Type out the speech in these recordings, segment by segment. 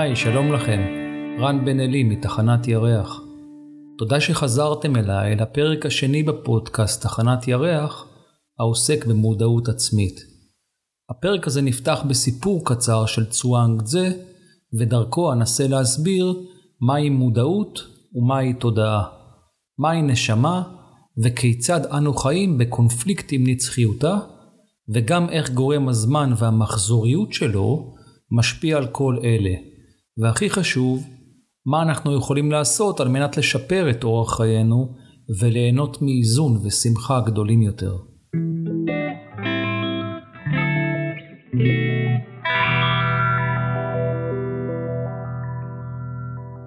היי, שלום לכם. רן בן אלי מתחנת ירח. תודה שחזרתם אליי לפרק השני בפודקאסט תחנת ירח, העוסק במודעות עצמית. הפרק הזה נפתח בסיפור קצר של צואנג זה, ודרכו אנסה להסביר מהי מודעות ומהי תודעה, מהי נשמה, וכיצד אנו חיים בקונפליקט עם נצחיותה, וגם איך גורם הזמן והמחזוריות שלו משפיע על כל אלה. והכי חשוב, מה אנחנו יכולים לעשות על מנת לשפר את אורח חיינו וליהנות מאיזון ושמחה גדולים יותר.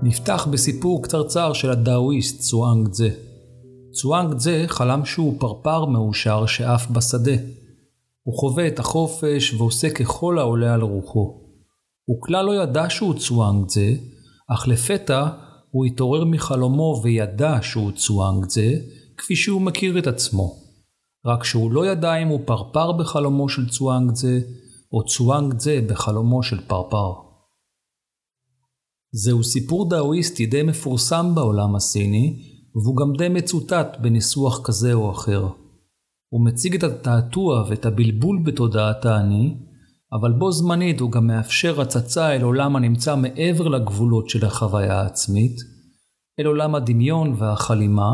נפתח בסיפור קצרצר של הדאוויסט צואנג צזה. צואנג צזה חלם שהוא פרפר מאושר שעף בשדה. הוא חווה את החופש ועושה ככל העולה על רוחו. הוא כלל לא ידע שהוא צואנג צזה, אך לפתע הוא התעורר מחלומו וידע שהוא צואנג צזה, כפי שהוא מכיר את עצמו. רק שהוא לא ידע אם הוא פרפר בחלומו של צואנג צזה, או צואנג צזה בחלומו של פרפר. זהו סיפור דאואיסטי די מפורסם בעולם הסיני, והוא גם די מצוטט בניסוח כזה או אחר. הוא מציג את התעתוע ואת הבלבול בתודעת האני, אבל בו זמנית הוא גם מאפשר הצצה אל עולם הנמצא מעבר לגבולות של החוויה העצמית, אל עולם הדמיון והחלימה,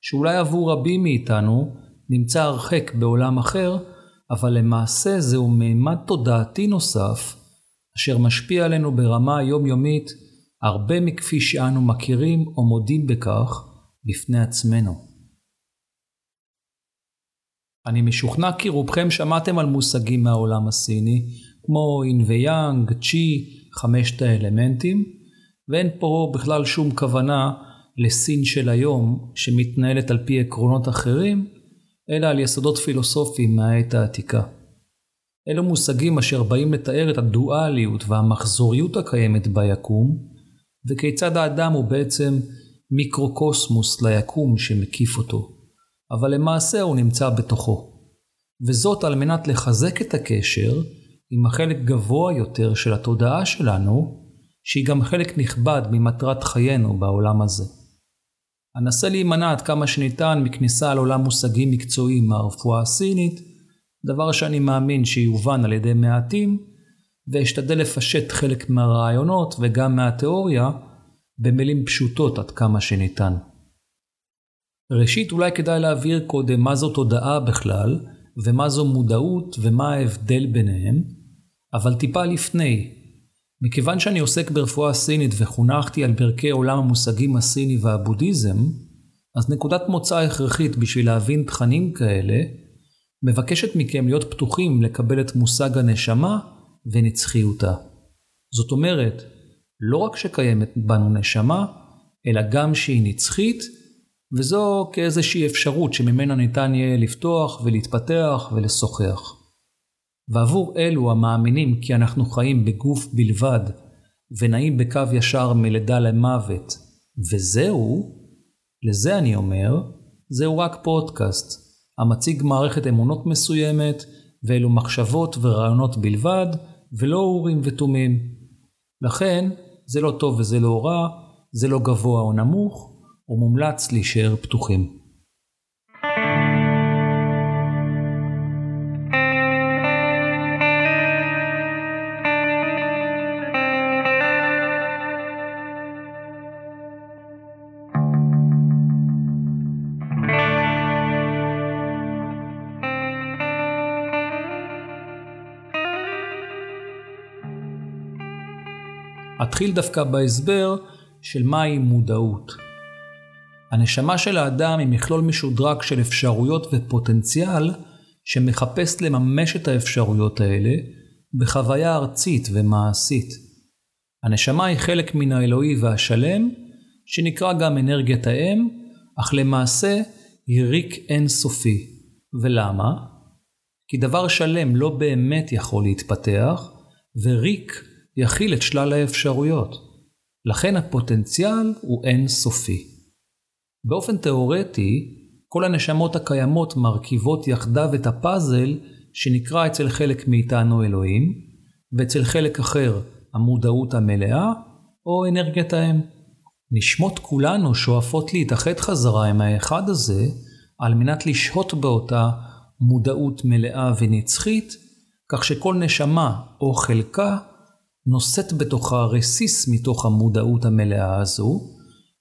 שאולי עבור רבים מאיתנו נמצא הרחק בעולם אחר, אבל למעשה זהו מימד תודעתי נוסף, אשר משפיע עלינו ברמה היומיומית הרבה מכפי שאנו מכירים או מודים בכך בפני עצמנו. אני משוכנע כי רובכם שמעתם על מושגים מהעולם הסיני, כמו אין ויאנג, צ'י, חמשת האלמנטים, ואין פה בכלל שום כוונה לסין של היום, שמתנהלת על פי עקרונות אחרים, אלא על יסודות פילוסופיים מהעת העתיקה. אלו מושגים אשר באים לתאר את הדואליות והמחזוריות הקיימת ביקום, וכיצד האדם הוא בעצם מיקרוקוסמוס ליקום שמקיף אותו. אבל למעשה הוא נמצא בתוכו. וזאת על מנת לחזק את הקשר עם החלק גבוה יותר של התודעה שלנו, שהיא גם חלק נכבד ממטרת חיינו בעולם הזה. אנסה להימנע עד כמה שניתן מכניסה על עולם מושגים מקצועיים מהרפואה הסינית, דבר שאני מאמין שיובן על ידי מעטים, ואשתדל לפשט חלק מהרעיונות וגם מהתיאוריה במילים פשוטות עד כמה שניתן. ראשית אולי כדאי להבהיר קודם מה זו תודעה בכלל, ומה זו מודעות ומה ההבדל ביניהם, אבל טיפה לפני. מכיוון שאני עוסק ברפואה סינית וחונכתי על ברכי עולם המושגים הסיני והבודהיזם, אז נקודת מוצא הכרחית בשביל להבין תכנים כאלה, מבקשת מכם להיות פתוחים לקבל את מושג הנשמה ונצחיותה. זאת אומרת, לא רק שקיימת בנו נשמה, אלא גם שהיא נצחית וזו כאיזושהי אפשרות שממנה ניתן יהיה לפתוח ולהתפתח ולשוחח. ועבור אלו המאמינים כי אנחנו חיים בגוף בלבד, ונעים בקו ישר מלידה למוות, וזהו, לזה אני אומר, זהו רק פודקאסט, המציג מערכת אמונות מסוימת, ואלו מחשבות ורעיונות בלבד, ולא אורים ותומים. לכן, זה לא טוב וזה לא רע, זה לא גבוה או נמוך, ומומלץ להישאר פתוחים. אתחיל דווקא בהסבר של מהי מודעות. הנשמה של האדם היא מכלול משודרג של אפשרויות ופוטנציאל שמחפש לממש את האפשרויות האלה בחוויה ארצית ומעשית. הנשמה היא חלק מן האלוהי והשלם, שנקרא גם אנרגיית האם, אך למעשה היא ריק אינסופי. ולמה? כי דבר שלם לא באמת יכול להתפתח, וריק יכיל את שלל האפשרויות. לכן הפוטנציאל הוא אינסופי. באופן תאורטי, כל הנשמות הקיימות מרכיבות יחדיו את הפאזל שנקרא אצל חלק מאיתנו אלוהים, ואצל חלק אחר המודעות המלאה או אנרגיית האם. נשמות כולנו שואפות להתאחד חזרה עם האחד הזה על מנת לשהות באותה מודעות מלאה ונצחית, כך שכל נשמה או חלקה נושאת בתוכה רסיס מתוך המודעות המלאה הזו,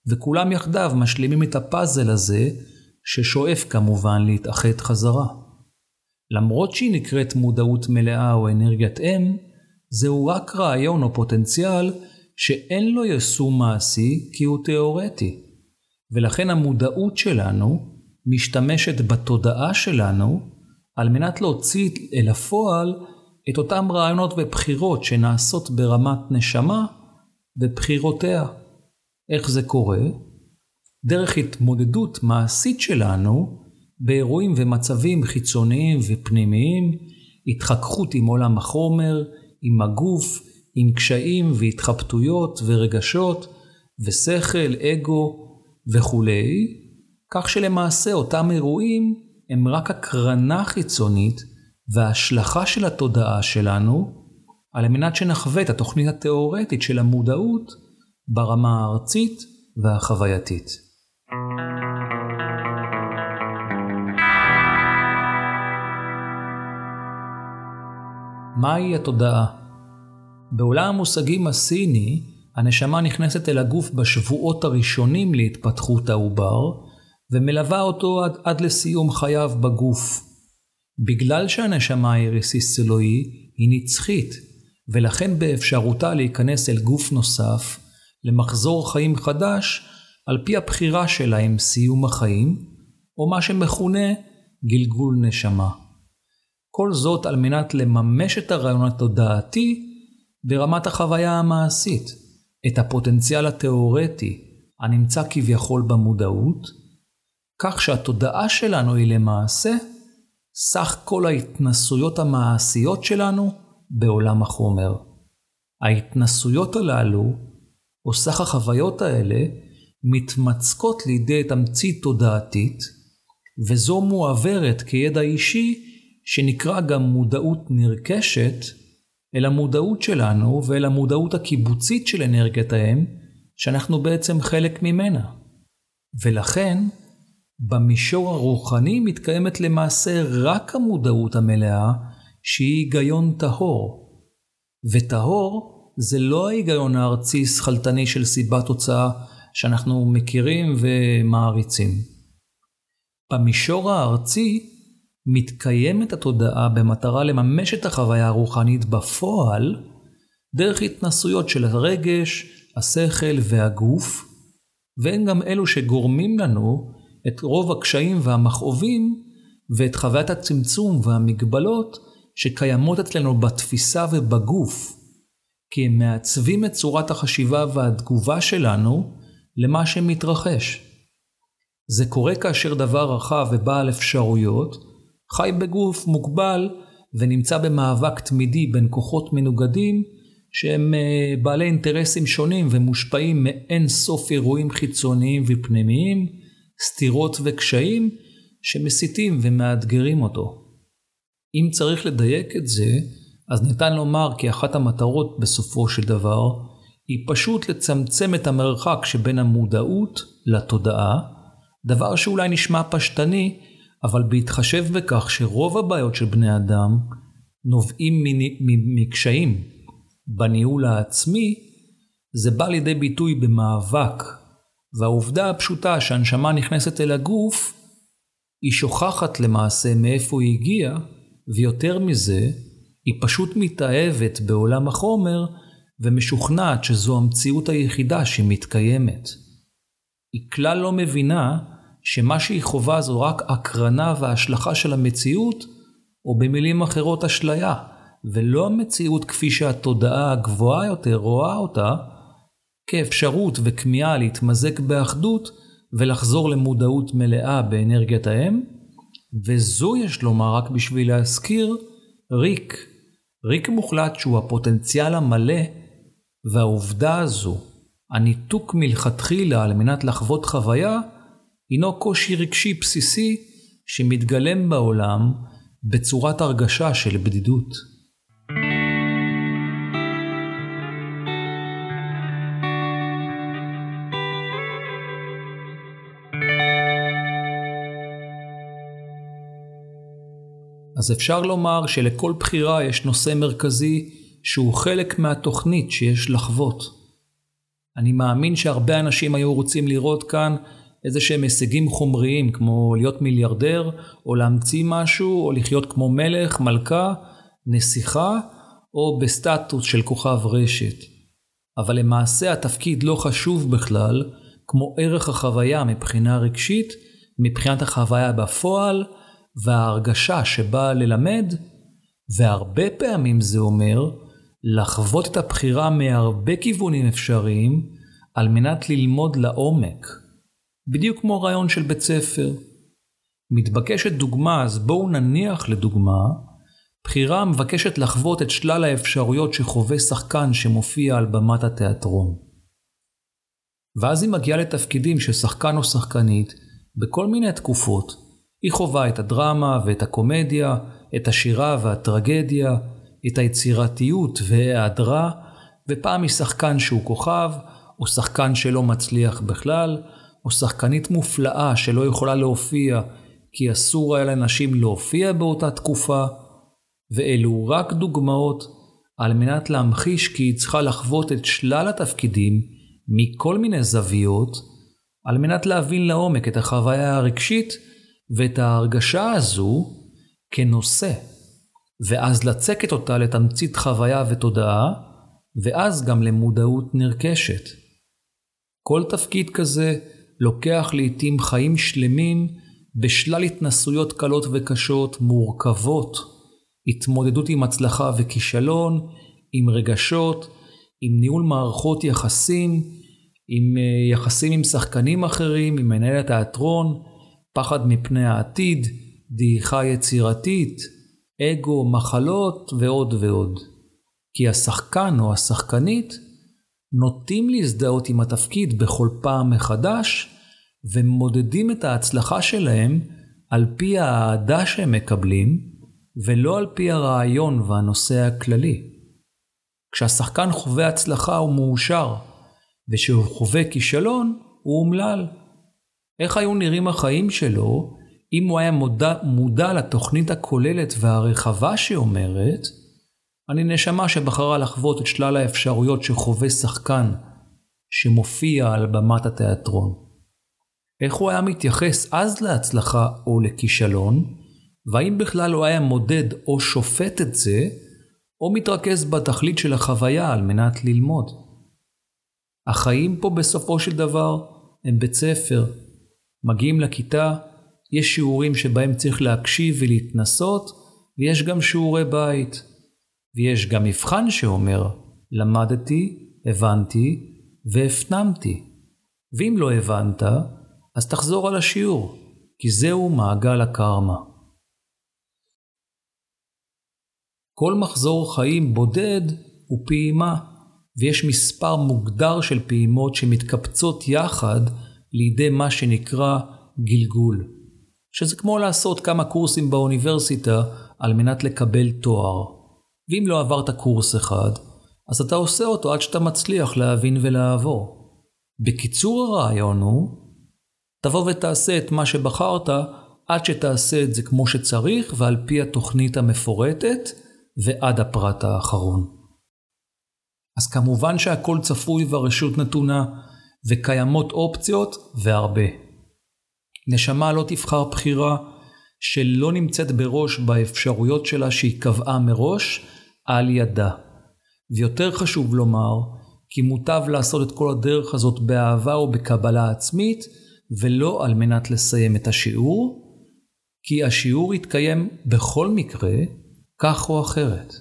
וכולם יחדיו משלימים את הפאזל הזה, ששואף כמובן להתאחד חזרה. למרות שהיא נקראת מודעות מלאה או אנרגיית אם, זהו רק רעיון או פוטנציאל שאין לו יישום מעשי כי הוא תיאורטי. ולכן המודעות שלנו משתמשת בתודעה שלנו על מנת להוציא אל הפועל את אותם רעיונות ובחירות שנעשות ברמת נשמה ובחירותיה. איך זה קורה? דרך התמודדות מעשית שלנו באירועים ומצבים חיצוניים ופנימיים, התחככות עם עולם החומר, עם הגוף, עם קשיים והתחבטויות ורגשות ושכל, אגו וכולי, כך שלמעשה אותם אירועים הם רק הקרנה חיצונית וההשלכה של התודעה שלנו על מנת שנחווה את התוכנית התאורטית של המודעות ברמה הארצית והחווייתית. מהי התודעה? בעולם המושגים הסיני, הנשמה נכנסת אל הגוף בשבועות הראשונים להתפתחות העובר, ומלווה אותו עד, עד לסיום חייו בגוף. בגלל שהנשמה היא רסיס אלוהי, היא נצחית, ולכן באפשרותה להיכנס אל גוף נוסף, למחזור חיים חדש, על פי הבחירה שלה עם סיום החיים, או מה שמכונה גלגול נשמה. כל זאת על מנת לממש את הרעיון התודעתי ברמת החוויה המעשית, את הפוטנציאל התאורטי הנמצא כביכול במודעות, כך שהתודעה שלנו היא למעשה סך כל ההתנסויות המעשיות שלנו בעולם החומר. ההתנסויות הללו, או סך החוויות האלה, מתמצקות לידי תמצית תודעתית, וזו מועברת כידע אישי שנקרא גם מודעות נרכשת, אל המודעות שלנו ואל המודעות הקיבוצית של אנרגיית האם, שאנחנו בעצם חלק ממנה. ולכן, במישור הרוחני מתקיימת למעשה רק המודעות המלאה, שהיא היגיון טהור. וטהור זה לא ההיגיון הארצי שכלתני של סיבה תוצאה שאנחנו מכירים ומעריצים. במישור הארצי מתקיימת התודעה במטרה לממש את החוויה הרוחנית בפועל, דרך התנסויות של הרגש, השכל והגוף, והם גם אלו שגורמים לנו את רוב הקשיים והמכאובים ואת חוויית הצמצום והמגבלות שקיימות אצלנו בתפיסה ובגוף, כי הם מעצבים את צורת החשיבה והתגובה שלנו למה שמתרחש. זה קורה כאשר דבר רחב ובעל אפשרויות חי בגוף מוגבל ונמצא במאבק תמידי בין כוחות מנוגדים שהם אה, בעלי אינטרסים שונים ומושפעים מאין סוף אירועים חיצוניים ופנימיים, סתירות וקשיים שמסיתים ומאתגרים אותו. אם צריך לדייק את זה, אז ניתן לומר כי אחת המטרות בסופו של דבר היא פשוט לצמצם את המרחק שבין המודעות לתודעה, דבר שאולי נשמע פשטני, אבל בהתחשב בכך שרוב הבעיות של בני אדם נובעים מקשיים בניהול העצמי, זה בא לידי ביטוי במאבק, והעובדה הפשוטה שהנשמה נכנסת אל הגוף, היא שוכחת למעשה מאיפה היא הגיעה, ויותר מזה, היא פשוט מתאהבת בעולם החומר ומשוכנעת שזו המציאות היחידה שמתקיימת. היא כלל לא מבינה שמה שהיא חווה זו רק הקרנה והשלכה של המציאות, או במילים אחרות אשליה, ולא המציאות כפי שהתודעה הגבוהה יותר רואה אותה, כאפשרות וכמיהה להתמזג באחדות ולחזור למודעות מלאה באנרגיית האם, וזו יש לומר רק בשביל להזכיר, ריק. ריק מוחלט שהוא הפוטנציאל המלא, והעובדה הזו, הניתוק מלכתחילה על מנת לחוות חוויה, הינו קושי רגשי בסיסי שמתגלם בעולם בצורת הרגשה של בדידות. אז אפשר לומר שלכל בחירה יש נושא מרכזי שהוא חלק מהתוכנית שיש לחוות. אני מאמין שהרבה אנשים היו רוצים לראות כאן איזה שהם הישגים חומריים כמו להיות מיליארדר או להמציא משהו או לחיות כמו מלך, מלכה, נסיכה או בסטטוס של כוכב רשת. אבל למעשה התפקיד לא חשוב בכלל כמו ערך החוויה מבחינה רגשית, מבחינת החוויה בפועל וההרגשה שבאה ללמד, והרבה פעמים זה אומר לחוות את הבחירה מהרבה כיוונים אפשריים על מנת ללמוד לעומק. בדיוק כמו רעיון של בית ספר. מתבקשת דוגמה, אז בואו נניח לדוגמה, בחירה מבקשת לחוות את שלל האפשרויות שחווה שחקן שמופיע על במת התיאטרון. ואז היא מגיעה לתפקידים של שחקן או שחקנית בכל מיני תקופות. היא חווה את הדרמה ואת הקומדיה, את השירה והטרגדיה, את היצירתיות והיעדרה, ופעם היא שחקן שהוא כוכב, או שחקן שלא מצליח בכלל, או שחקנית מופלאה שלא יכולה להופיע כי אסור היה לנשים להופיע באותה תקופה, ואלו רק דוגמאות על מנת להמחיש כי היא צריכה לחוות את שלל התפקידים מכל מיני זוויות, על מנת להבין לעומק את החוויה הרגשית ואת ההרגשה הזו כנושא, ואז לצקת אותה לתמצית חוויה ותודעה, ואז גם למודעות נרכשת. כל תפקיד כזה לוקח לעתים חיים שלמים בשלל התנסויות קלות וקשות, מורכבות, התמודדות עם הצלחה וכישלון, עם רגשות, עם ניהול מערכות יחסים, עם אה, יחסים עם שחקנים אחרים, עם מנהל התיאטרון, פחד מפני העתיד, דעיכה יצירתית, אגו, מחלות ועוד ועוד. כי השחקן או השחקנית נוטים להזדהות עם התפקיד בכל פעם מחדש, ומודדים את ההצלחה שלהם על פי האהדה שהם מקבלים, ולא על פי הרעיון והנושא הכללי. כשהשחקן חווה הצלחה הוא מאושר, וכשהוא חווה כישלון הוא אומלל. איך היו נראים החיים שלו אם הוא היה מודע, מודע לתוכנית הכוללת והרחבה שאומרת, אני נשמה שבחרה לחוות את שלל האפשרויות שחווה שחקן שמופיע על במת התיאטרון. איך הוא היה מתייחס אז להצלחה או לכישלון, והאם בכלל הוא היה מודד או שופט את זה, או מתרכז בתכלית של החוויה על מנת ללמוד. החיים פה בסופו של דבר הם בית ספר. מגיעים לכיתה, יש שיעורים שבהם צריך להקשיב ולהתנסות, ויש גם שיעורי בית. ויש גם מבחן שאומר, למדתי, הבנתי והפנמתי. ואם לא הבנת, אז תחזור על השיעור, כי זהו מעגל הקרמה. כל מחזור חיים בודד הוא פעימה, ויש מספר מוגדר של פעימות שמתקבצות יחד לידי מה שנקרא גלגול, שזה כמו לעשות כמה קורסים באוניברסיטה על מנת לקבל תואר. ואם לא עברת קורס אחד, אז אתה עושה אותו עד שאתה מצליח להבין ולעבור. בקיצור הרעיון הוא, תבוא ותעשה את מה שבחרת עד שתעשה את זה כמו שצריך ועל פי התוכנית המפורטת ועד הפרט האחרון. אז כמובן שהכל צפוי והרשות נתונה, וקיימות אופציות והרבה. נשמה לא תבחר בחירה שלא נמצאת בראש באפשרויות שלה שהיא קבעה מראש, על ידה. ויותר חשוב לומר, כי מוטב לעשות את כל הדרך הזאת באהבה או בקבלה עצמית, ולא על מנת לסיים את השיעור, כי השיעור יתקיים בכל מקרה, כך או אחרת.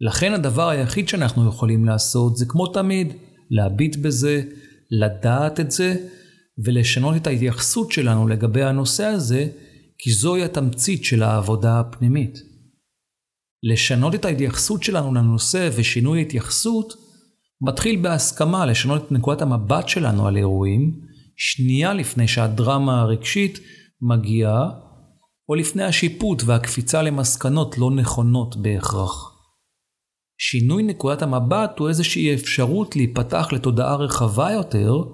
לכן הדבר היחיד שאנחנו יכולים לעשות זה כמו תמיד, להביט בזה, לדעת את זה, ולשנות את ההתייחסות שלנו לגבי הנושא הזה, כי זוהי התמצית של העבודה הפנימית. לשנות את ההתייחסות שלנו לנושא ושינוי התייחסות מתחיל בהסכמה לשנות את נקודת המבט שלנו על אירועים, שנייה לפני שהדרמה הרגשית מגיעה, או לפני השיפוט והקפיצה למסקנות לא נכונות בהכרח. שינוי נקודת המבט הוא איזושהי אפשרות להיפתח לתודעה רחבה יותר,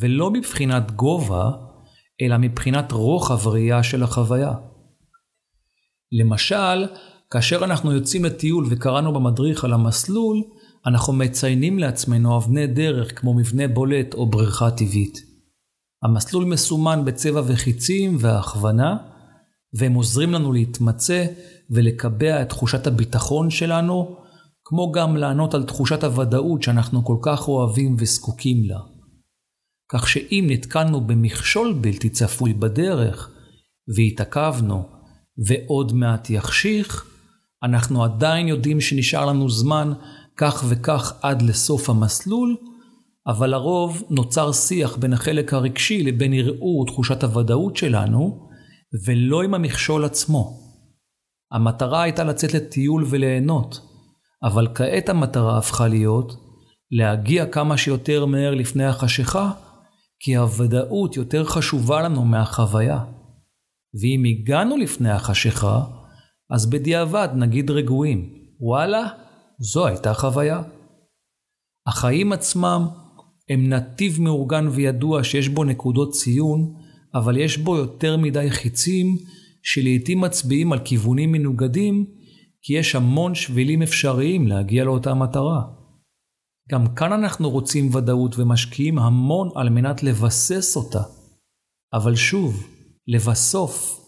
ולא מבחינת גובה, אלא מבחינת רוחב ראייה של החוויה. למשל, כאשר אנחנו יוצאים לטיול וקראנו במדריך על המסלול, אנחנו מציינים לעצמנו אבני דרך כמו מבנה בולט או בריכה טבעית. המסלול מסומן בצבע וחיצים והכוונה, והם עוזרים לנו להתמצא ולקבע את תחושת הביטחון שלנו, כמו גם לענות על תחושת הוודאות שאנחנו כל כך אוהבים וזקוקים לה. כך שאם נתקלנו במכשול בלתי צפוי בדרך, והתעכבנו, ועוד מעט יחשיך, אנחנו עדיין יודעים שנשאר לנו זמן כך וכך עד לסוף המסלול, אבל לרוב נוצר שיח בין החלק הרגשי לבין ערעור תחושת הוודאות שלנו, ולא עם המכשול עצמו. המטרה הייתה לצאת לטיול וליהנות, אבל כעת המטרה הפכה להיות להגיע כמה שיותר מהר לפני החשיכה, כי הוודאות יותר חשובה לנו מהחוויה. ואם הגענו לפני החשיכה, אז בדיעבד נגיד רגועים, וואלה, זו הייתה חוויה. החיים עצמם הם נתיב מאורגן וידוע שיש בו נקודות ציון, אבל יש בו יותר מדי חיצים שלעיתים מצביעים על כיוונים מנוגדים, כי יש המון שבילים אפשריים להגיע לאותה מטרה. גם כאן אנחנו רוצים ודאות ומשקיעים המון על מנת לבסס אותה. אבל שוב, לבסוף,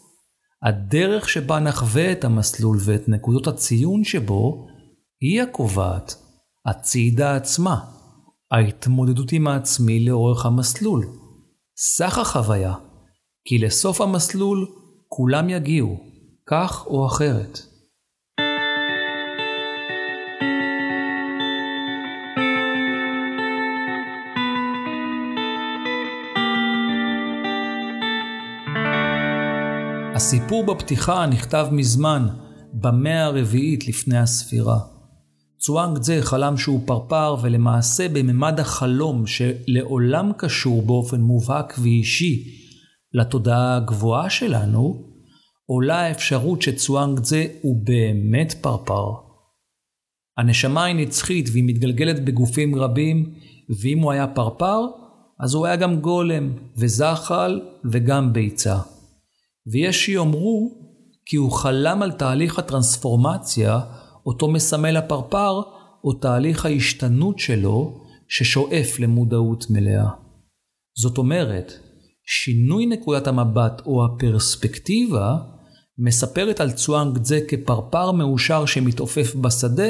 הדרך שבה נחווה את המסלול ואת נקודות הציון שבו, היא הקובעת, הצעידה עצמה, ההתמודדות עם העצמי לאורך המסלול, סך החוויה, כי לסוף המסלול כולם יגיעו, כך או אחרת. הסיפור בפתיחה נכתב מזמן, במאה הרביעית לפני הספירה. צואנג צזה חלם שהוא פרפר, ולמעשה בממד החלום שלעולם קשור באופן מובהק ואישי לתודעה הגבוהה שלנו, עולה האפשרות שצואנג צזה הוא באמת פרפר. הנשמה היא נצחית והיא מתגלגלת בגופים רבים, ואם הוא היה פרפר, אז הוא היה גם גולם, וזחל, וגם ביצה. ויש שיאמרו כי הוא חלם על תהליך הטרנספורמציה אותו מסמל הפרפר, או תהליך ההשתנות שלו ששואף למודעות מלאה. זאת אומרת, שינוי נקודת המבט או הפרספקטיבה מספרת על צואנג צזה כפרפר מאושר שמתעופף בשדה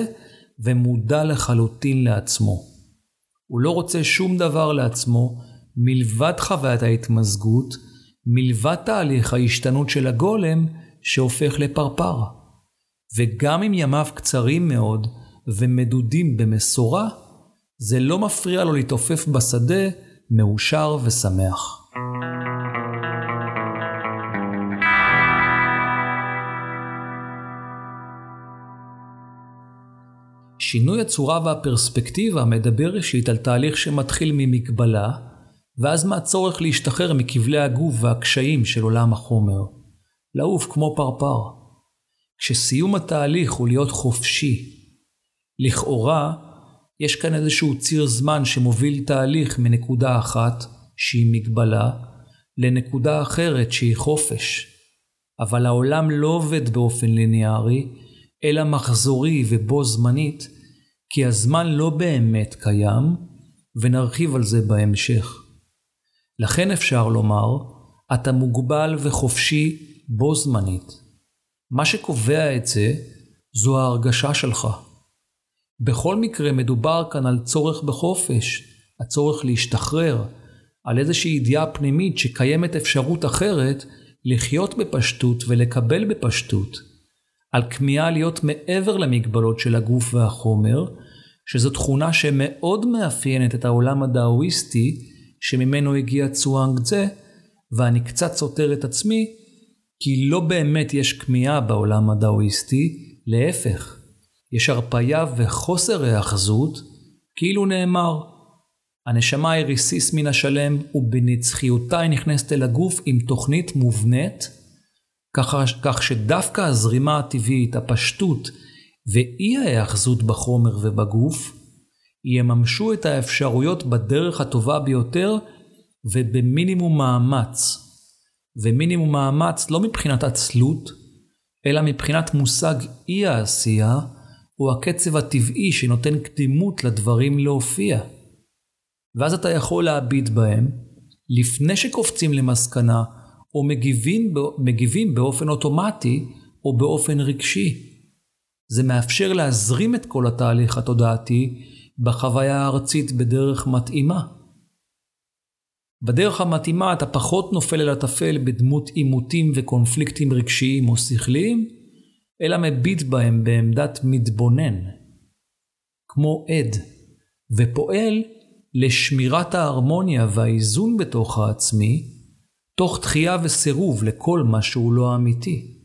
ומודע לחלוטין לעצמו. הוא לא רוצה שום דבר לעצמו מלבד חוויית ההתמזגות מלבד תהליך ההשתנות של הגולם שהופך לפרפר. וגם אם ימיו קצרים מאוד ומדודים במשורה, זה לא מפריע לו להתעופף בשדה מאושר ושמח. שינוי הצורה והפרספקטיבה מדבר ראשית על תהליך שמתחיל ממקבלה, ואז מהצורך להשתחרר מכבלי הגוף והקשיים של עולם החומר. לעוף כמו פרפר. כשסיום התהליך הוא להיות חופשי. לכאורה, יש כאן איזשהו ציר זמן שמוביל תהליך מנקודה אחת, שהיא מגבלה, לנקודה אחרת שהיא חופש. אבל העולם לא עובד באופן ליניארי, אלא מחזורי ובו זמנית, כי הזמן לא באמת קיים, ונרחיב על זה בהמשך. לכן אפשר לומר, אתה מוגבל וחופשי בו זמנית. מה שקובע את זה, זו ההרגשה שלך. בכל מקרה מדובר כאן על צורך בחופש, הצורך להשתחרר, על איזושהי ידיעה פנימית שקיימת אפשרות אחרת לחיות בפשטות ולקבל בפשטות, על כמיהה להיות מעבר למגבלות של הגוף והחומר, שזו תכונה שמאוד מאפיינת את העולם הדאואיסטי שממנו הגיע צואנג צה, ואני קצת סותר את עצמי, כי לא באמת יש כמיהה בעולם הדאואיסטי, להפך, יש הרפייה וחוסר היאחזות, כאילו נאמר, הנשמה היא ריסיס מן השלם, ובנצחיותה היא נכנסת אל הגוף עם תוכנית מובנית, כך, כך שדווקא הזרימה הטבעית, הפשטות ואי ההיאחזות בחומר ובגוף, יממשו את האפשרויות בדרך הטובה ביותר ובמינימום מאמץ. ומינימום מאמץ לא מבחינת עצלות, אלא מבחינת מושג אי העשייה, הוא הקצב הטבעי שנותן קדימות לדברים להופיע. ואז אתה יכול להביט בהם, לפני שקופצים למסקנה, או מגיבים, מגיבים באופן אוטומטי, או באופן רגשי. זה מאפשר להזרים את כל התהליך התודעתי בחוויה הארצית בדרך מתאימה. בדרך המתאימה אתה פחות נופל אל הטפל בדמות עימותים וקונפליקטים רגשיים או שכליים, אלא מביט בהם בעמדת מתבונן, כמו עד, ופועל לשמירת ההרמוניה והאיזון בתוך העצמי, תוך דחייה וסירוב לכל מה שהוא לא אמיתי.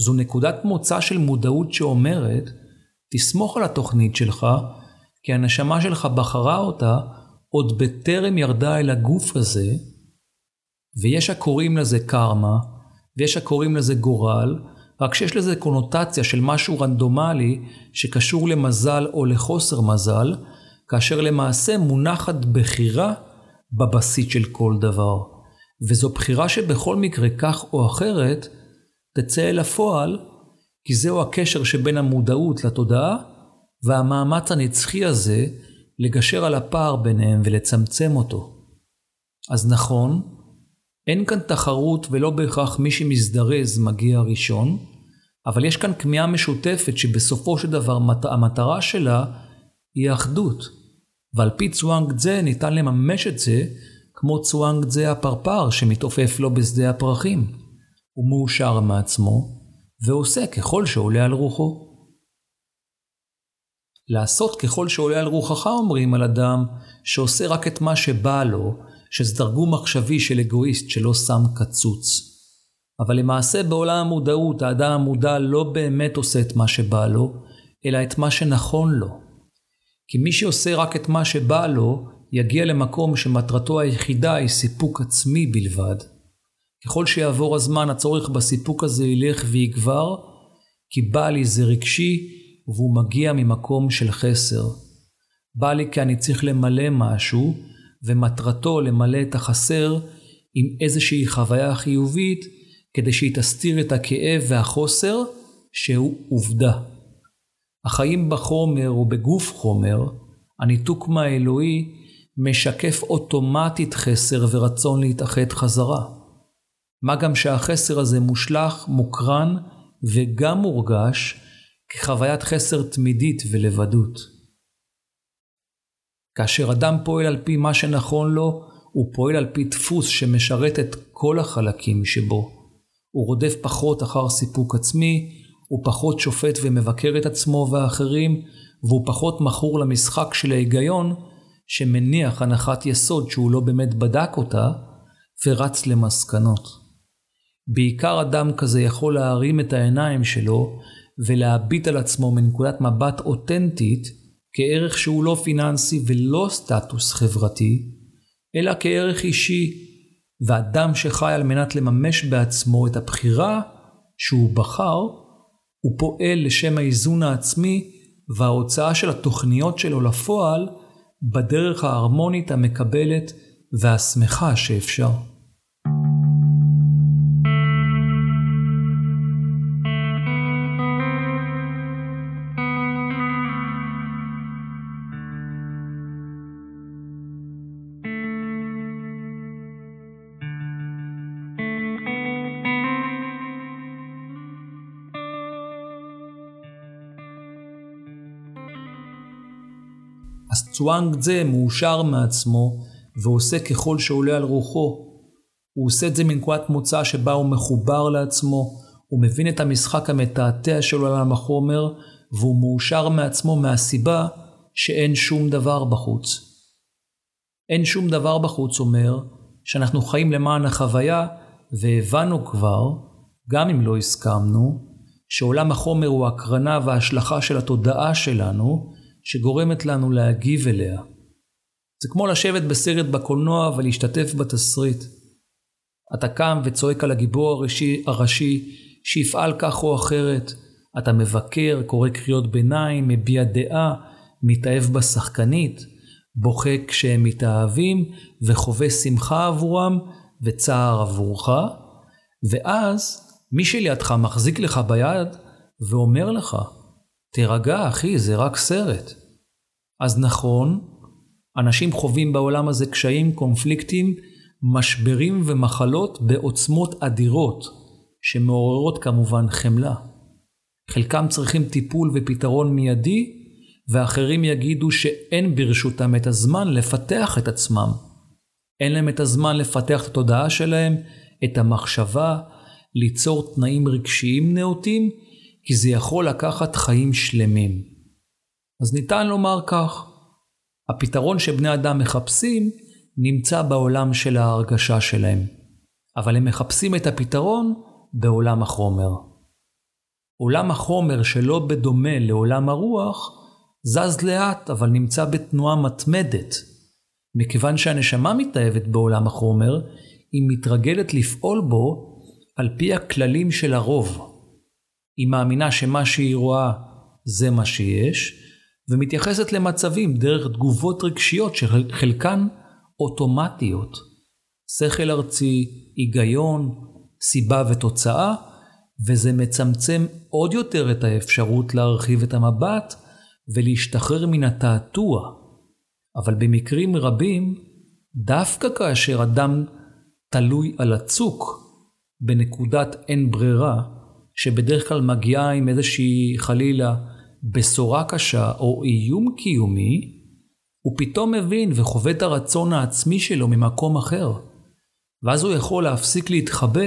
זו נקודת מוצא של מודעות שאומרת, תסמוך על התוכנית שלך, כי הנשמה שלך בחרה אותה עוד בטרם ירדה אל הגוף הזה, ויש הקוראים לזה קרמה, ויש הקוראים לזה גורל, רק שיש לזה קונוטציה של משהו רנדומלי שקשור למזל או לחוסר מזל, כאשר למעשה מונחת בחירה בבסיס של כל דבר. וזו בחירה שבכל מקרה, כך או אחרת, תצא אל הפועל, כי זהו הקשר שבין המודעות לתודעה, והמאמץ הנצחי הזה לגשר על הפער ביניהם ולצמצם אותו. אז נכון, אין כאן תחרות ולא בהכרח מי שמזדרז מגיע ראשון, אבל יש כאן כמיהה משותפת שבסופו של דבר המטרה שלה היא אחדות. ועל פי צואנג זה ניתן לממש את זה כמו צואנג זה הפרפר שמתעופף לו בשדה הפרחים. הוא מאושר מעצמו ועושה ככל שעולה על רוחו. לעשות ככל שעולה על רוחך אומרים על אדם שעושה רק את מה שבא לו, שזה תרגום מחשבי של אגואיסט שלא שם קצוץ. אבל למעשה בעולם המודעות האדם המודע לא באמת עושה את מה שבא לו, אלא את מה שנכון לו. כי מי שעושה רק את מה שבא לו, יגיע למקום שמטרתו היחידה היא סיפוק עצמי בלבד. ככל שיעבור הזמן הצורך בסיפוק הזה ילך ויגבר, כי בא לי זה רגשי והוא מגיע ממקום של חסר. בא לי כי אני צריך למלא משהו, ומטרתו למלא את החסר עם איזושהי חוויה חיובית, כדי שהיא תסתיר את הכאב והחוסר, שהוא עובדה. החיים בחומר ובגוף חומר, הניתוק מהאלוהי, משקף אוטומטית חסר ורצון להתאחד חזרה. מה גם שהחסר הזה מושלך, מוקרן וגם מורגש כחוויית חסר תמידית ולבדות. כאשר אדם פועל על פי מה שנכון לו, הוא פועל על פי דפוס שמשרת את כל החלקים שבו. הוא רודף פחות אחר סיפוק עצמי, הוא פחות שופט ומבקר את עצמו והאחרים, והוא פחות מכור למשחק של ההיגיון, שמניח הנחת יסוד שהוא לא באמת בדק אותה, ורץ למסקנות. בעיקר אדם כזה יכול להרים את העיניים שלו ולהביט על עצמו מנקודת מבט אותנטית כערך שהוא לא פיננסי ולא סטטוס חברתי, אלא כערך אישי, ואדם שחי על מנת לממש בעצמו את הבחירה שהוא בחר, הוא פועל לשם האיזון העצמי וההוצאה של התוכניות שלו לפועל בדרך ההרמונית המקבלת והשמחה שאפשר. צואנג זה מאושר מעצמו ועושה ככל שעולה על רוחו. הוא עושה את זה מנקודת מוצא שבה הוא מחובר לעצמו, הוא מבין את המשחק המתעתע של עולם החומר, והוא מאושר מעצמו מהסיבה שאין שום דבר בחוץ. אין שום דבר בחוץ אומר שאנחנו חיים למען החוויה, והבנו כבר, גם אם לא הסכמנו, שעולם החומר הוא הקרנה והשלכה של התודעה שלנו, שגורמת לנו להגיב אליה. זה כמו לשבת בסרט בקולנוע ולהשתתף בתסריט. אתה קם וצועק על הגיבור הראשי, הראשי שיפעל כך או אחרת. אתה מבקר, קורא קריאות ביניים, מביע דעה, מתאהב בשחקנית, בוכה כשהם מתאהבים וחווה שמחה עבורם וצער עבורך, ואז מי שלידך מחזיק לך ביד ואומר לך, תירגע אחי, זה רק סרט. אז נכון, אנשים חווים בעולם הזה קשיים, קונפליקטים, משברים ומחלות בעוצמות אדירות, שמעוררות כמובן חמלה. חלקם צריכים טיפול ופתרון מיידי, ואחרים יגידו שאין ברשותם את הזמן לפתח את עצמם. אין להם את הזמן לפתח את התודעה שלהם, את המחשבה, ליצור תנאים רגשיים נאותים, כי זה יכול לקחת חיים שלמים. אז ניתן לומר כך, הפתרון שבני אדם מחפשים נמצא בעולם של ההרגשה שלהם, אבל הם מחפשים את הפתרון בעולם החומר. עולם החומר שלא בדומה לעולם הרוח, זז לאט אבל נמצא בתנועה מתמדת. מכיוון שהנשמה מתאהבת בעולם החומר, היא מתרגלת לפעול בו על פי הכללים של הרוב. היא מאמינה שמה שהיא רואה זה מה שיש, ומתייחסת למצבים דרך תגובות רגשיות שחלקן אוטומטיות. שכל ארצי, היגיון, סיבה ותוצאה, וזה מצמצם עוד יותר את האפשרות להרחיב את המבט ולהשתחרר מן התעתוע. אבל במקרים רבים, דווקא כאשר אדם תלוי על הצוק, בנקודת אין ברירה, שבדרך כלל מגיעה עם איזושהי חלילה בשורה קשה או איום קיומי, הוא פתאום מבין וחווה את הרצון העצמי שלו ממקום אחר. ואז הוא יכול להפסיק להתחבא,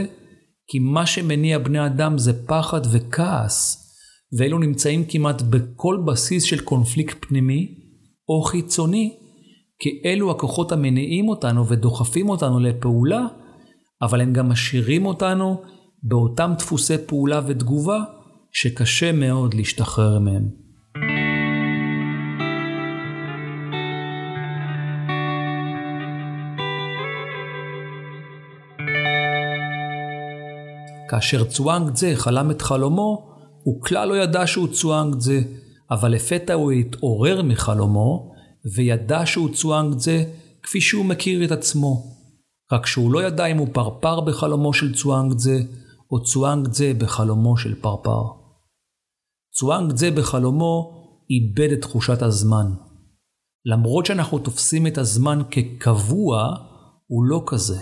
כי מה שמניע בני אדם זה פחד וכעס, ואלו נמצאים כמעט בכל בסיס של קונפליקט פנימי או חיצוני, כי אלו הכוחות המניעים אותנו ודוחפים אותנו לפעולה, אבל הם גם משאירים אותנו באותם דפוסי פעולה ותגובה שקשה מאוד להשתחרר מהם. כאשר צואנג זה חלם את חלומו, הוא כלל לא ידע שהוא צואנג זה, אבל לפתע הוא התעורר מחלומו, וידע שהוא צואנג זה כפי שהוא מכיר את עצמו. רק שהוא לא ידע אם הוא פרפר בחלומו של צואנג זה, או צואנג זה בחלומו של פרפר. צואנג זה בחלומו איבד את תחושת הזמן. למרות שאנחנו תופסים את הזמן כקבוע, הוא לא כזה.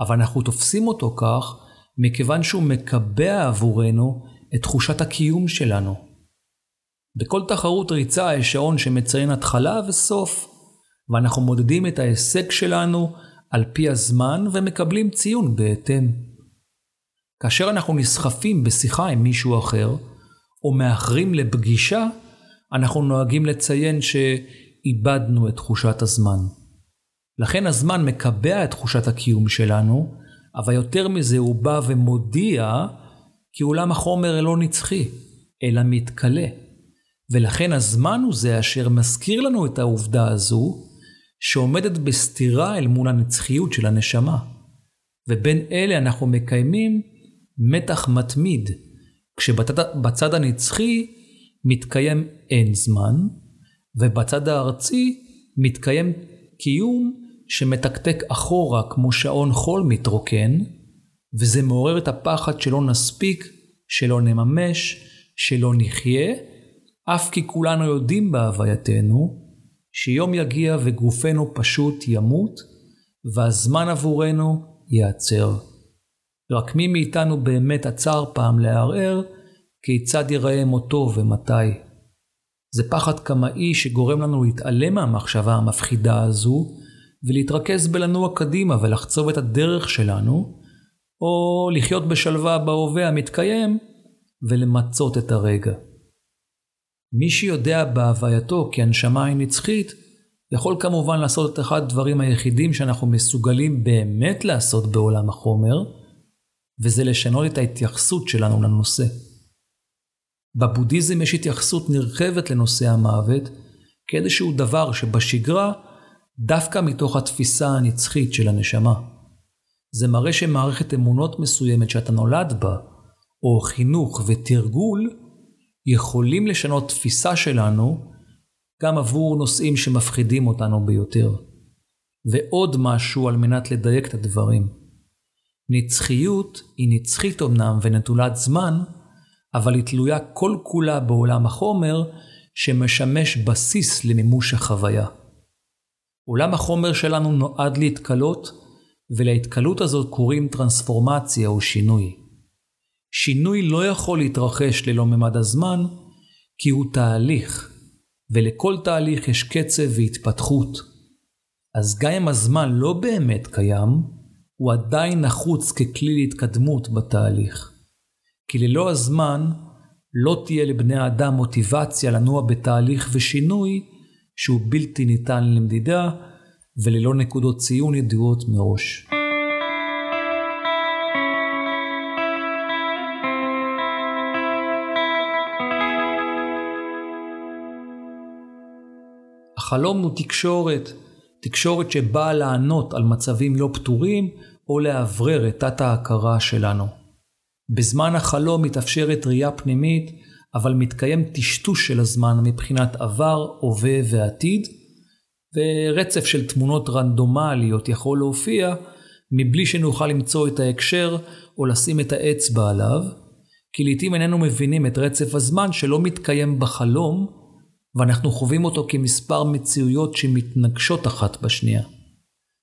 אבל אנחנו תופסים אותו כך מכיוון שהוא מקבע עבורנו את תחושת הקיום שלנו. בכל תחרות ריצה יש שעון שמציין התחלה וסוף, ואנחנו מודדים את ההישג שלנו על פי הזמן ומקבלים ציון בהתאם. כאשר אנחנו נסחפים בשיחה עם מישהו אחר, או מאחרים לפגישה, אנחנו נוהגים לציין שאיבדנו את תחושת הזמן. לכן הזמן מקבע את תחושת הקיום שלנו, אבל יותר מזה הוא בא ומודיע כי עולם החומר לא נצחי, אלא מתכלה. ולכן הזמן הוא זה אשר מזכיר לנו את העובדה הזו, שעומדת בסתירה אל מול הנצחיות של הנשמה. ובין אלה אנחנו מקיימים מתח מתמיד, כשבצד הנצחי מתקיים אין זמן, ובצד הארצי מתקיים קיום שמתקתק אחורה כמו שעון חול מתרוקן, וזה מעורר את הפחד שלא נספיק, שלא נממש, שלא נחיה, אף כי כולנו יודעים בהווייתנו, שיום יגיע וגופנו פשוט ימות, והזמן עבורנו ייעצר. רק מי מאיתנו באמת עצר פעם לערער כיצד ייראה מותו ומתי. זה פחד קמאי שגורם לנו להתעלם מהמחשבה המפחידה הזו, ולהתרכז בלנוע קדימה ולחצוב את הדרך שלנו, או לחיות בשלווה בהווה המתקיים ולמצות את הרגע. מי שיודע בהווייתו כי הנשמה היא נצחית, יכול כמובן לעשות את אחד הדברים היחידים שאנחנו מסוגלים באמת לעשות בעולם החומר, וזה לשנות את ההתייחסות שלנו לנושא. בבודהיזם יש התייחסות נרחבת לנושא המוות כאיזשהו דבר שבשגרה, דווקא מתוך התפיסה הנצחית של הנשמה. זה מראה שמערכת אמונות מסוימת שאתה נולד בה, או חינוך ותרגול, יכולים לשנות תפיסה שלנו גם עבור נושאים שמפחידים אותנו ביותר. ועוד משהו על מנת לדייק את הדברים. נצחיות היא נצחית אמנם ונטולת זמן, אבל היא תלויה כל כולה בעולם החומר, שמשמש בסיס למימוש החוויה. עולם החומר שלנו נועד להתקלות, ולהתקלות הזאת קוראים טרנספורמציה או שינוי. שינוי לא יכול להתרחש ללא ממד הזמן, כי הוא תהליך, ולכל תהליך יש קצב והתפתחות. אז גם אם הזמן לא באמת קיים, הוא עדיין נחוץ ככלי להתקדמות בתהליך. כי ללא הזמן לא תהיה לבני האדם מוטיבציה לנוע בתהליך ושינוי שהוא בלתי ניתן למדידה וללא נקודות ציון ידועות מראש. החלום הוא תקשורת, תקשורת שבאה לענות על מצבים לא פתורים או לאוורר את תת-ההכרה שלנו. בזמן החלום מתאפשרת ראייה פנימית, אבל מתקיים טשטוש של הזמן מבחינת עבר, הווה ועתיד, ורצף של תמונות רנדומליות יכול להופיע מבלי שנוכל למצוא את ההקשר או לשים את האצבע עליו, כי לעיתים איננו מבינים את רצף הזמן שלא מתקיים בחלום, ואנחנו חווים אותו כמספר מציאויות שמתנגשות אחת בשנייה.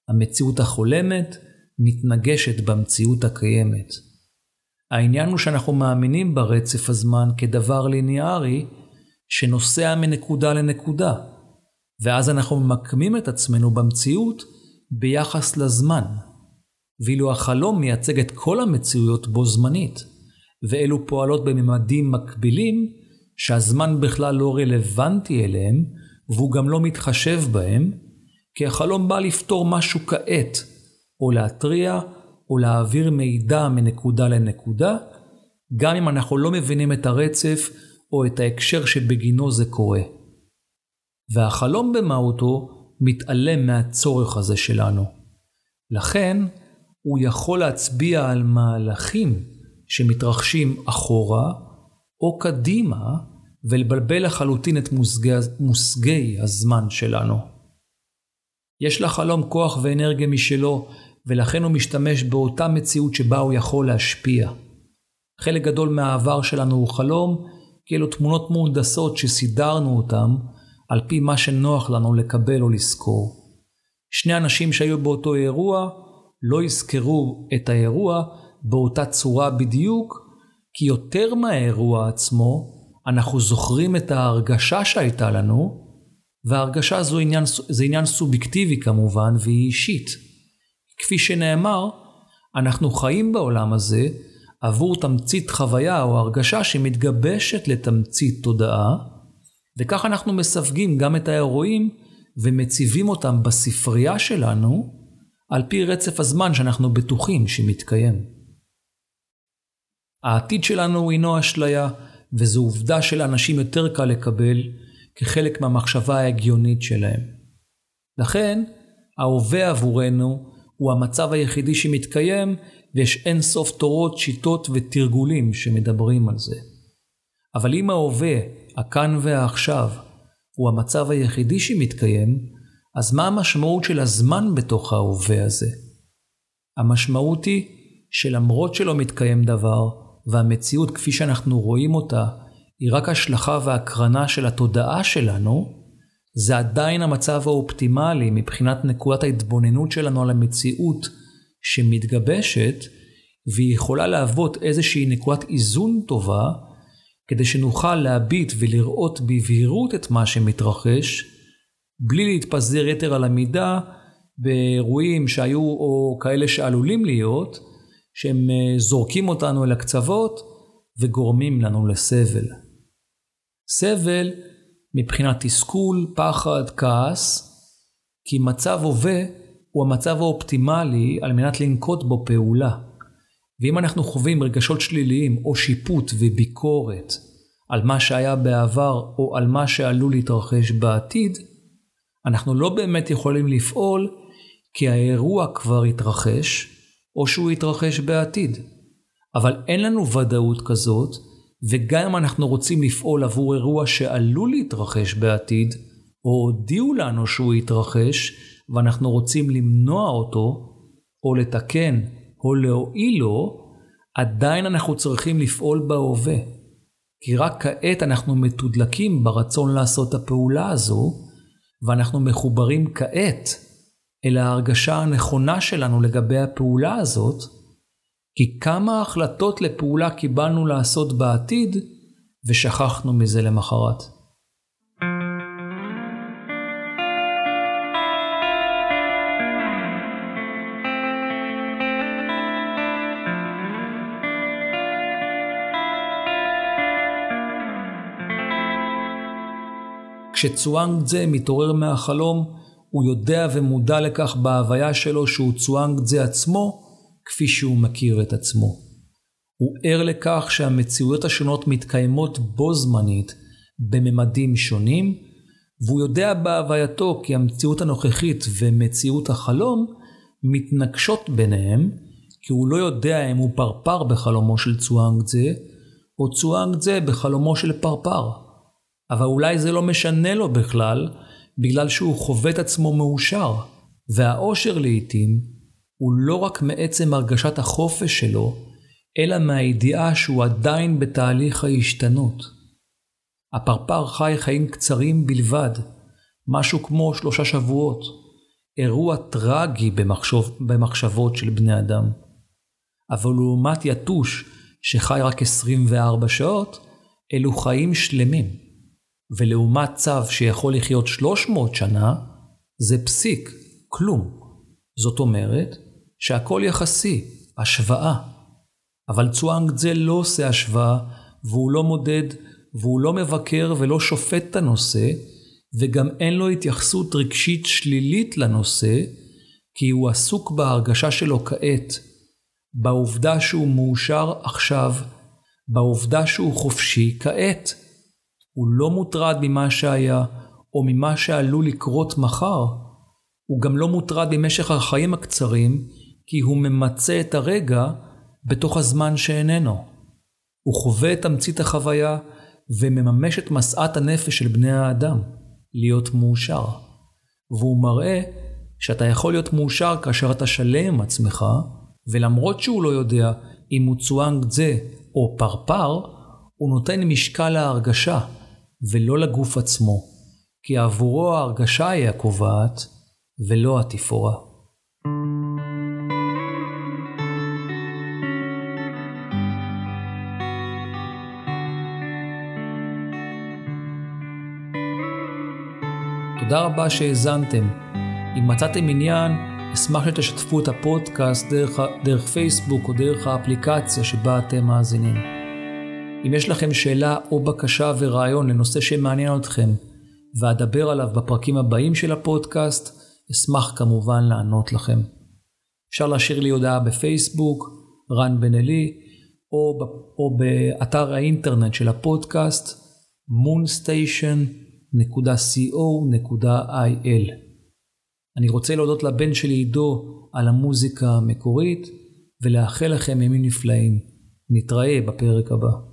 המציאות החולמת מתנגשת במציאות הקיימת. העניין הוא שאנחנו מאמינים ברצף הזמן כדבר ליניארי שנוסע מנקודה לנקודה, ואז אנחנו ממקמים את עצמנו במציאות ביחס לזמן, ואילו החלום מייצג את כל המציאויות בו זמנית, ואלו פועלות בממדים מקבילים שהזמן בכלל לא רלוונטי אליהם, והוא גם לא מתחשב בהם, כי החלום בא לפתור משהו כעת, או להתריע, או להעביר מידע מנקודה לנקודה, גם אם אנחנו לא מבינים את הרצף או את ההקשר שבגינו זה קורה. והחלום במהותו מתעלם מהצורך הזה שלנו. לכן, הוא יכול להצביע על מהלכים שמתרחשים אחורה או קדימה ולבלבל לחלוטין את מושגי, מושגי הזמן שלנו. יש לחלום כוח ואנרגיה משלו ולכן הוא משתמש באותה מציאות שבה הוא יכול להשפיע. חלק גדול מהעבר שלנו הוא חלום, כי אלו תמונות מהונדסות שסידרנו אותן על פי מה שנוח לנו לקבל או לזכור. שני אנשים שהיו באותו אירוע לא יזכרו את האירוע באותה צורה בדיוק, כי יותר מהאירוע עצמו, אנחנו זוכרים את ההרגשה שהייתה לנו, וההרגשה זו עניין, זה עניין סובייקטיבי כמובן, והיא אישית. כפי שנאמר, אנחנו חיים בעולם הזה עבור תמצית חוויה או הרגשה שמתגבשת לתמצית תודעה, וכך אנחנו מסווגים גם את האירועים ומציבים אותם בספרייה שלנו על פי רצף הזמן שאנחנו בטוחים שמתקיים. העתיד שלנו הינו אשליה, וזו עובדה שלאנשים יותר קל לקבל כחלק מהמחשבה ההגיונית שלהם. לכן, ההווה עבורנו הוא המצב היחידי שמתקיים, ויש אין סוף תורות, שיטות ותרגולים שמדברים על זה. אבל אם ההווה, הכאן והעכשיו, הוא המצב היחידי שמתקיים, אז מה המשמעות של הזמן בתוך ההווה הזה? המשמעות היא שלמרות שלא מתקיים דבר, והמציאות כפי שאנחנו רואים אותה, היא רק השלכה והקרנה של התודעה שלנו, זה עדיין המצב האופטימלי מבחינת נקודת ההתבוננות שלנו על המציאות שמתגבשת, והיא יכולה להוות איזושהי נקודת איזון טובה, כדי שנוכל להביט ולראות בבהירות את מה שמתרחש, בלי להתפזר יתר על המידה באירועים שהיו או כאלה שעלולים להיות, שהם אה, זורקים אותנו אל הקצוות וגורמים לנו לסבל. סבל מבחינת תסכול, פחד, כעס, כי מצב הווה הוא המצב האופטימלי על מנת לנקוט בו פעולה. ואם אנחנו חווים רגשות שליליים או שיפוט וביקורת על מה שהיה בעבר או על מה שעלול להתרחש בעתיד, אנחנו לא באמת יכולים לפעול כי האירוע כבר התרחש או שהוא יתרחש בעתיד. אבל אין לנו ודאות כזאת וגם אם אנחנו רוצים לפעול עבור אירוע שעלול להתרחש בעתיד, או הודיעו לנו שהוא יתרחש, ואנחנו רוצים למנוע אותו, או לתקן, או להועיל לו, עדיין אנחנו צריכים לפעול בהווה. כי רק כעת אנחנו מתודלקים ברצון לעשות הפעולה הזו, ואנחנו מחוברים כעת אל ההרגשה הנכונה שלנו לגבי הפעולה הזאת, כי כמה החלטות לפעולה קיבלנו לעשות בעתיד, ושכחנו מזה למחרת. כשצואנג זה מתעורר מהחלום, הוא יודע ומודע לכך בהוויה שלו שהוא צואנג זה עצמו, כפי שהוא מכיר את עצמו. הוא ער לכך שהמציאויות השונות מתקיימות בו זמנית, בממדים שונים, והוא יודע בהווייתו כי המציאות הנוכחית ומציאות החלום מתנגשות ביניהם, כי הוא לא יודע אם הוא פרפר בחלומו של צואנג זה, או צואנג זה בחלומו של פרפר. אבל אולי זה לא משנה לו בכלל, בגלל שהוא חווה את עצמו מאושר, והאושר לעתים הוא לא רק מעצם הרגשת החופש שלו, אלא מהידיעה שהוא עדיין בתהליך ההשתנות. הפרפר חי חיים קצרים בלבד, משהו כמו שלושה שבועות, אירוע טרגי במחשוב, במחשבות של בני אדם. אבל לעומת יתוש שחי רק 24 שעות, אלו חיים שלמים. ולעומת צו שיכול לחיות 300 שנה, זה פסיק, כלום. זאת אומרת שהכל יחסי, השוואה. אבל צואנג זה לא עושה השוואה, והוא לא מודד, והוא לא מבקר ולא שופט את הנושא, וגם אין לו התייחסות רגשית שלילית לנושא, כי הוא עסוק בהרגשה שלו כעת, בעובדה שהוא מאושר עכשיו, בעובדה שהוא חופשי כעת. הוא לא מוטרד ממה שהיה, או ממה שעלול לקרות מחר. הוא גם לא מוטרד במשך החיים הקצרים, כי הוא ממצה את הרגע בתוך הזמן שאיננו. הוא חווה את תמצית החוויה ומממש את משאת הנפש של בני האדם, להיות מאושר. והוא מראה שאתה יכול להיות מאושר כאשר אתה שלם עם עצמך, ולמרות שהוא לא יודע אם הוא צואנג זה או פרפר, הוא נותן משקל להרגשה, ולא לגוף עצמו, כי עבורו ההרגשה היא הקובעת, ולא התפאורה. תודה רבה שהאזנתם. אם מצאתם עניין, אשמח שתשתפו את הפודקאסט דרך, דרך פייסבוק או דרך האפליקציה שבה אתם מאזינים. אם יש לכם שאלה או בקשה ורעיון לנושא שמעניין אתכם, ואדבר עליו בפרקים הבאים של הפודקאסט, אשמח כמובן לענות לכם. אפשר להשאיר לי הודעה בפייסבוק, רן בן אלי, או, או באתר האינטרנט של הפודקאסט, moonstation.co.il. אני רוצה להודות לבן שלי עידו על המוזיקה המקורית, ולאחל לכם ימים נפלאים. נתראה בפרק הבא.